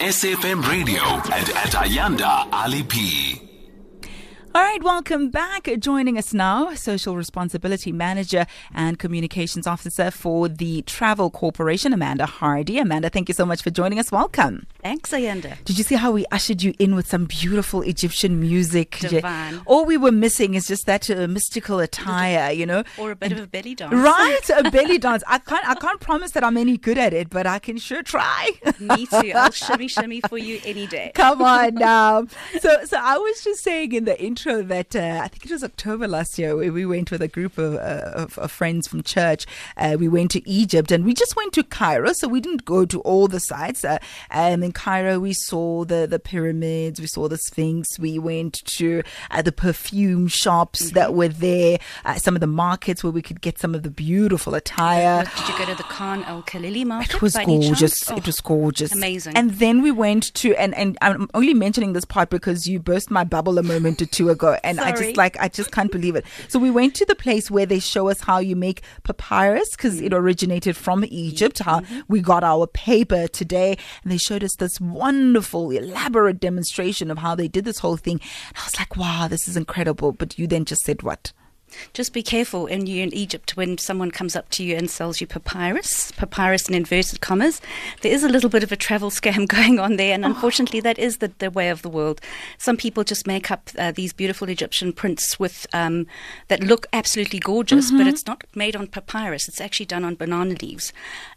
SFM Radio and at Ayanda Ali P. All right, welcome back. Joining us now, Social Responsibility Manager and Communications Officer for the Travel Corporation, Amanda Hardy. Amanda, thank you so much for joining us. Welcome. Thanks, Ayanda. Did you see how we ushered you in with some beautiful Egyptian music? Divine. All we were missing is just that uh, mystical attire, you know? Or a bit of a belly dance. Right, a belly dance. I can't, I can't promise that I'm any good at it, but I can sure try. Me too. I'll shimmy shimmy for you any day. Come on now. So, so I was just saying in the intro that uh, I think it was October last year. We, we went with a group of, uh, of, of friends from church. Uh, we went to Egypt and we just went to Cairo. So we didn't go to all the sites. Uh, um, in Cairo, we saw the the pyramids. We saw the Sphinx. We went to uh, the perfume shops Mm-hmm. that were there. Uh, some of the markets where we could get some of the beautiful attire. Did you go to the Khan Al Khalili market? It was gorgeous. It Oh, was gorgeous. amazing. And then we went to and and I'm only mentioning this part because you burst my bubble a moment or two ago, and I just like I just can't believe it. So we went to the place where they show us how you make papyrus because it originated from Egypt. How Mm-hmm. we got our paper today, and they showed us this wonderful, elaborate demonstration of how they did this whole thing. And I was like, wow, this is incredible. But you then just said what? Just be careful in you in Egypt when someone comes up to you and sells you papyrus, papyrus in inverted commas. There is a little bit of a travel scam going on there, and unfortunately, that is the, the way of the world. Some people just make up uh, these beautiful Egyptian prints with um, that look absolutely gorgeous, but it's not made on papyrus. It's actually done on banana leaves,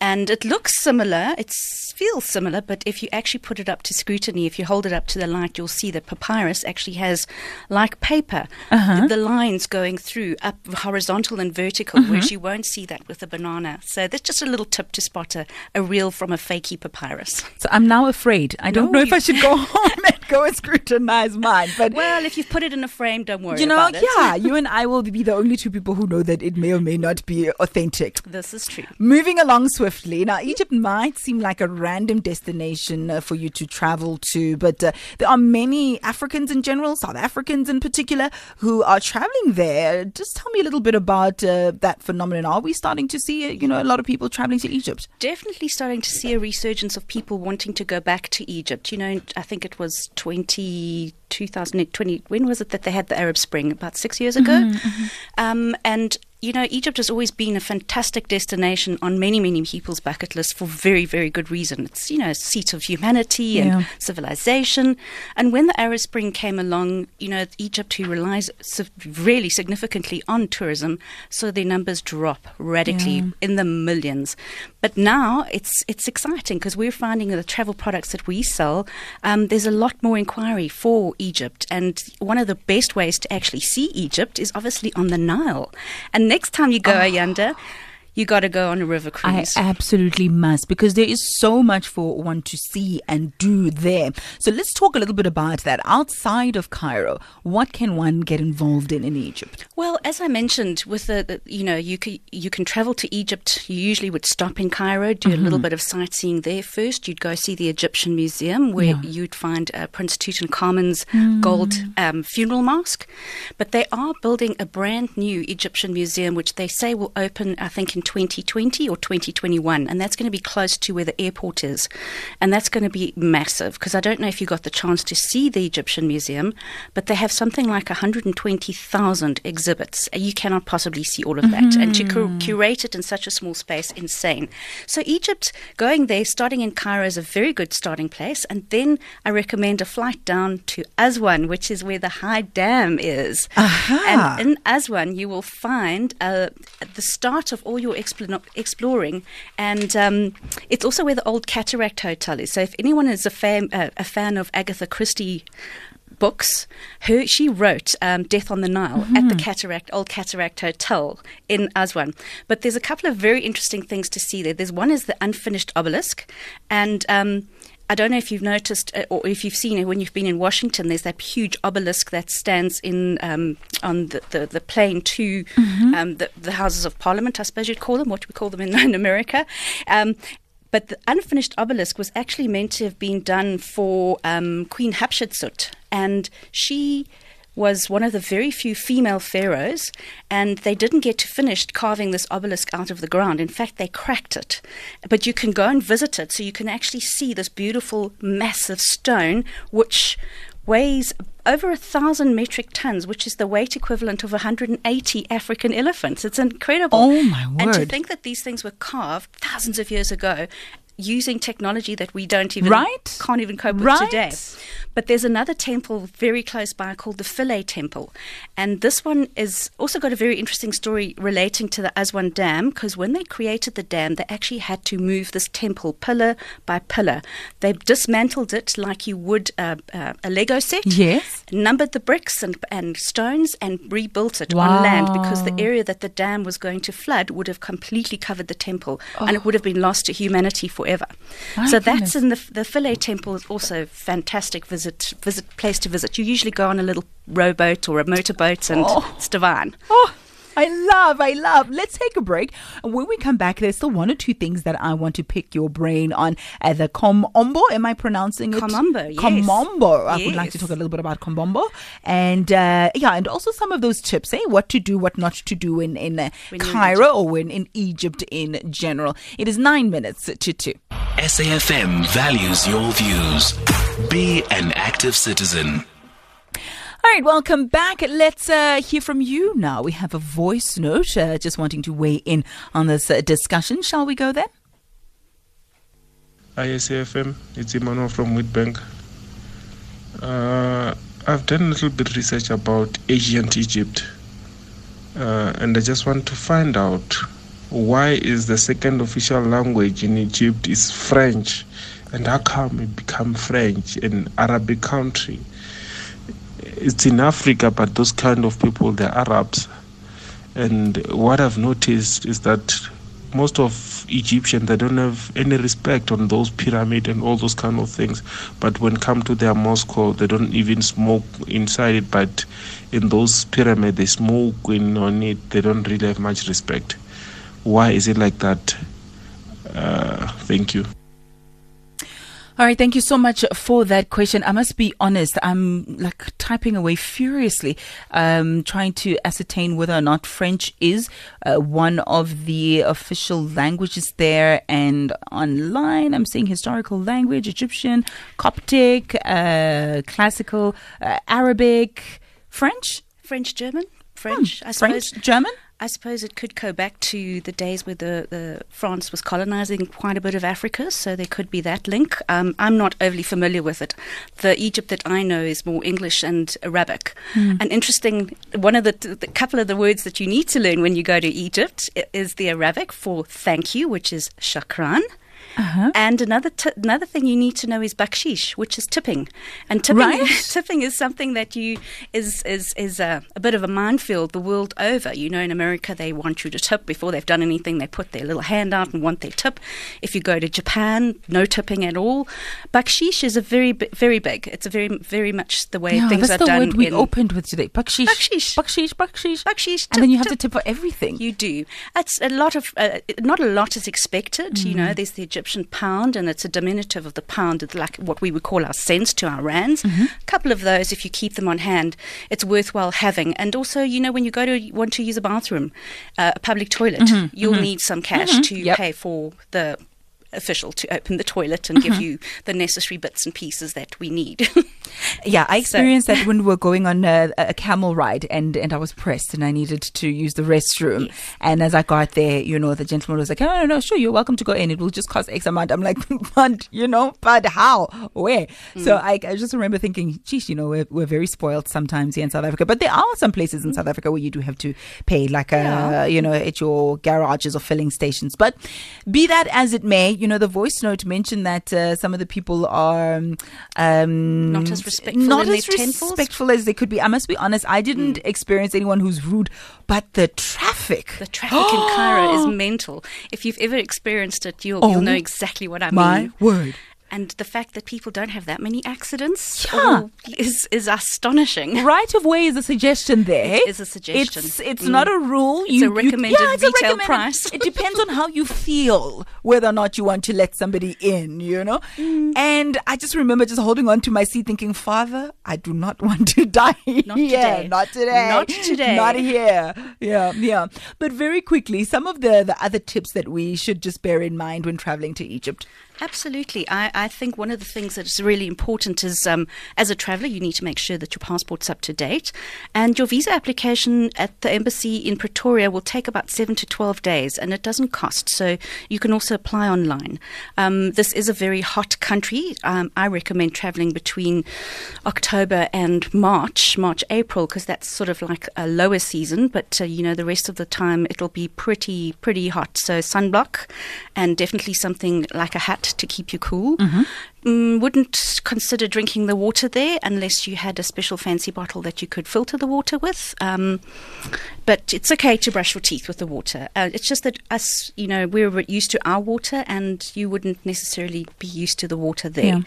and it looks similar. It feels similar, but if you actually put it up to scrutiny, if you hold it up to the light, you'll see that papyrus actually has, like paper, the lines going through up horizontal and vertical, whereas you won't see that with a banana. So that's just a little tip to spot a, a real from a fakey papyrus. So I'm now afraid. I don't No, know if I should go home and go and scrutinize mine, but. Well, if you've put it in a frame, don't worry you know, about it. yeah, you and I will be the only two people who know that it may or may not be authentic. This is true. Moving along swiftly. Now, Egypt might seem like a random destination uh, for you to travel to, but uh, there are many Africans in general, South Africans in particular, who are traveling there. Just tell me a little bit about uh, that phenomenon. Are we starting to see, uh, you know, a lot of people traveling to Egypt? definitely starting to see a resurgence of people wanting to go back to Egypt. You know, I think it was 20, 2020. When was it that they had the Arab Spring? About six years ago. Um, and you know, Egypt has always been a fantastic destination on many, many people's bucket lists for very, very good reason. It's, you know, a seat of humanity and Yeah. civilization. And when the Arab Spring came along, you know, Egypt, who relies really significantly on tourism, so their numbers drop radically Yeah. in the millions. But now it's it's exciting because we're finding that the travel products that we sell, um, there's a lot more inquiry for Egypt. And one of the best ways to actually see Egypt is obviously on the Nile. And next time you go, oh. Ayanda, you got to go on a river cruise. I absolutely must because there is so much for one to see and do there. So let's talk a little bit about that. Outside of Cairo, what can one get involved in in Egypt? Well, as I mentioned, with the, the you know you can you can travel to Egypt. You usually would stop in Cairo, do a little bit of sightseeing there first. You'd go see the Egyptian Museum, where Yeah. you'd find uh, Prince Tutankhamun's gold um, funeral mask. But they are building a brand new Egyptian museum, which they say will open, I think, in 2020 or 2021, and that's going to be close to where the airport is, and that's going to be massive. Because I don't know if you got the chance to see the Egyptian museum, but they have something like 120,000 exhibits. You cannot possibly see all of that. And to cur- curate it in such a small space, insane. So, Egypt, going there, starting in Cairo, is a very good starting place. And then I recommend a flight down to Aswan, which is where the High Dam is. Aha. And in Aswan, you will find uh, the start of all your explo- exploring. And um, it's also where the old Cataract Hotel is. So, if anyone is a fan, uh, a fan of Agatha Christie, books. Her she wrote um, Death on the Nile at the Cataract Old Cataract Hotel in Aswan. But there's a couple of very interesting things to see there. There's one is the unfinished obelisk, and um, I don't know if you've noticed uh, or if you've seen it when you've been in Washington. There's that huge obelisk that stands in um, on the, the, the plain to um, the, the Houses of Parliament, I suppose you'd call them, what we call them in, in America. Um, but the unfinished obelisk was actually meant to have been done for um, Queen Hatshepsut, and she was one of the very few female pharaohs, and they didn't get to finish carving this obelisk out of the ground. In fact, they cracked it. But you can go and visit it, so you can actually see this beautiful, massive stone, which weighs over a thousand metric tons, which is the weight equivalent of 180 African elephants. It's incredible. Oh, my word! And to think that these things were carved thousands of years ago using technology that we don't even Right. can't even cope with Right. today. But there's another temple very close by called the Philae Temple. And this one is also got a very interesting story relating to the Aswan Dam because when they created the dam, they actually had to move this temple pillar by pillar. They dismantled it like you would uh, uh, a Lego set. Yes. Numbered the bricks and, and stones and rebuilt it on land because the area that the dam was going to flood would have completely covered the temple and it would have been lost to humanity forever. My so goodness. that's in the the Philae Temple is also fantastic visit visit place to visit. You usually go on a little rowboat or a motorboat and Oh. it's divine. Oh, I love, I love. Let's take a break. And when we come back, there's still one or two things that I want to pick your brain on. Uh, the Kom Ombo, am I pronouncing it? Kom Ombo, yes. Kom Ombo. I would like to talk a little bit about Kom Ombo. And uh, yeah, and also some of those tips, eh? What to do, what not to do in, in uh, When in Cairo or when in Egypt in general. It is nine minutes to two. SAFM values your views. Be an active citizen. Right, welcome back. Let's uh, hear from you now. We have a voice note uh, just wanting to weigh in on this uh, discussion. Shall we go there? ISAFM, it's Emmanuel from Wheatbank. Uh, I've done a little bit research about ancient Egypt, uh, and I just want to find out why is the second official language in Egypt is French, and how come it become French in Arabic country? It's in Africa, but those kind of people they're Arabs, and what I've noticed is that most of Egyptians they don't have any respect on those pyramid and all those kind of things. But when come to their mosque, they don't even smoke inside it. But in those pyramid, they smoke in on it. They don't really have much respect. Why is it like that? Uh, thank you. All right, thank you so much for that question. I must be honest, I'm like typing away furiously, um, trying to ascertain whether or not French is uh, one of the official languages there. And online, I'm seeing historical language, Egyptian, Coptic, uh, classical, uh, Arabic, French, French, German, French. I Hmm, French, suppose. German. I suppose it could go back to the days where the, the France was colonizing quite a bit of Africa, so there could be that link. Um, I'm not overly familiar with it. The Egypt that I know is more English and Arabic. And interesting, one of the, the couple of the words that you need to learn when you go to Egypt is the Arabic for thank you, which is shakran. And another t- another thing you need to know is bakshish, which is tipping. And tipping Right. tipping is something that you is is is a, a bit of a minefield the world over. You know, in America they want you to tip before they've done anything. They put their little hand out and want their tip. If you go to Japan, no tipping at all. Bakshish is a very very big. It's a very very much the way Yeah, things that's are the done word we opened with today. Bakshish. Bakshish. Bakshish, bakshish. Bakshish, And then you have tip. to tip for everything. You do. It's a lot of, uh, not a lot is expected. You Mm. know, there's the Egyptian pound, and it's a diminutive of the pound. Like what we would call our cents to our rands. Mm-hmm. A couple of those, if you keep them on hand, it's worthwhile having. And also, you know, when you go to want to use a bathroom, uh, a public toilet, you'll need some cash to Mm-hmm. Yep. pay for the official to open the toilet and Mm-hmm. give you the necessary bits and pieces that we need. Yeah, I So- experienced that when we were going on a, a camel ride, and, and I was pressed, and I needed to use the restroom. Yes. And as I got there, you know, the gentleman was like, "Oh no, no, sure, you're welcome to go in. It will just cost X amount." I'm like, "But you know, but how? Where?" So Mm. I, I just remember thinking, "Geez, you know, we're, we're very spoiled sometimes here in South Africa." But there are some places in South Africa where you do have to pay, like, uh, Yeah. you know, at your garages or filling stations. But be that as it may, you know, the voice note mentioned that uh, some of the people are um, um, Not as respectful not as respectful as they could be. I must be honest, I didn't experience anyone who's rude, but the traffic. The traffic in Cairo is mental. If you've ever experienced it, you'll, Oh, you'll know exactly what I My mean. My word. And the fact that people don't have that many accidents Yeah. is is astonishing. Right of way is a suggestion there. It is a suggestion. It's, it's Mm. not a rule. It's a recommended yeah, it's a recommended- price. it depends on how you feel whether or not you want to let somebody in, you know? Mm. And I just remember just holding on to my seat thinking, Father, I do not want to die Not today. Not today. Not today. Not here. Yeah, yeah. But very quickly, some of the, the other tips that we should just bear in mind when traveling to Egypt. Absolutely. I, I think one of the things that is really important is um, as a traveller, you need to make sure that your passport's up to date. And your visa application at the embassy in Pretoria will take about seven to 12 days and it doesn't cost. So you can also apply online. Um, this is a very hot country. Um, I recommend travelling between October and March, March, April, because that's sort of like a lower season. But, uh, you know, the rest of the time it'll be pretty, pretty hot. So sunblock and definitely something like a hat to keep you cool. Mm, wouldn't consider drinking the water there unless you had a special fancy bottle that you could filter the water with. Um, but it's okay to brush your teeth with the water. Uh, it's just that us, you know, we're used to our water, and you wouldn't necessarily be used to the water there. Yeah.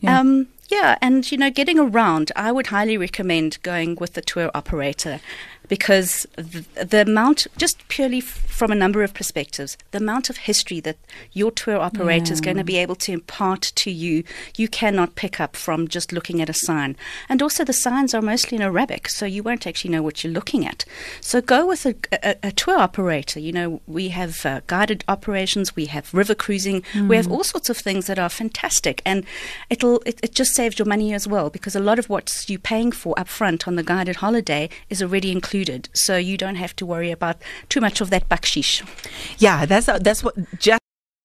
Yeah. Um, yeah, and you know, getting around, I would highly recommend going with the tour operator because the, the amount, just purely f- from a number of perspectives, the amount of history that your tour operator is going to be able to impart to you, you cannot pick up from just looking at a sign. And also, the signs are mostly in Arabic, so you won't actually know what you're looking at. So go with a, a, a tour operator. You know, we have uh, guided operations, we have river cruising, we have all sorts of things that are fantastic, and it'll it, it just saves your money as well because a lot of what you're paying for up front on the guided holiday is already included. So you don't have to worry about too much of that bakshish. Yeah, that's that's what just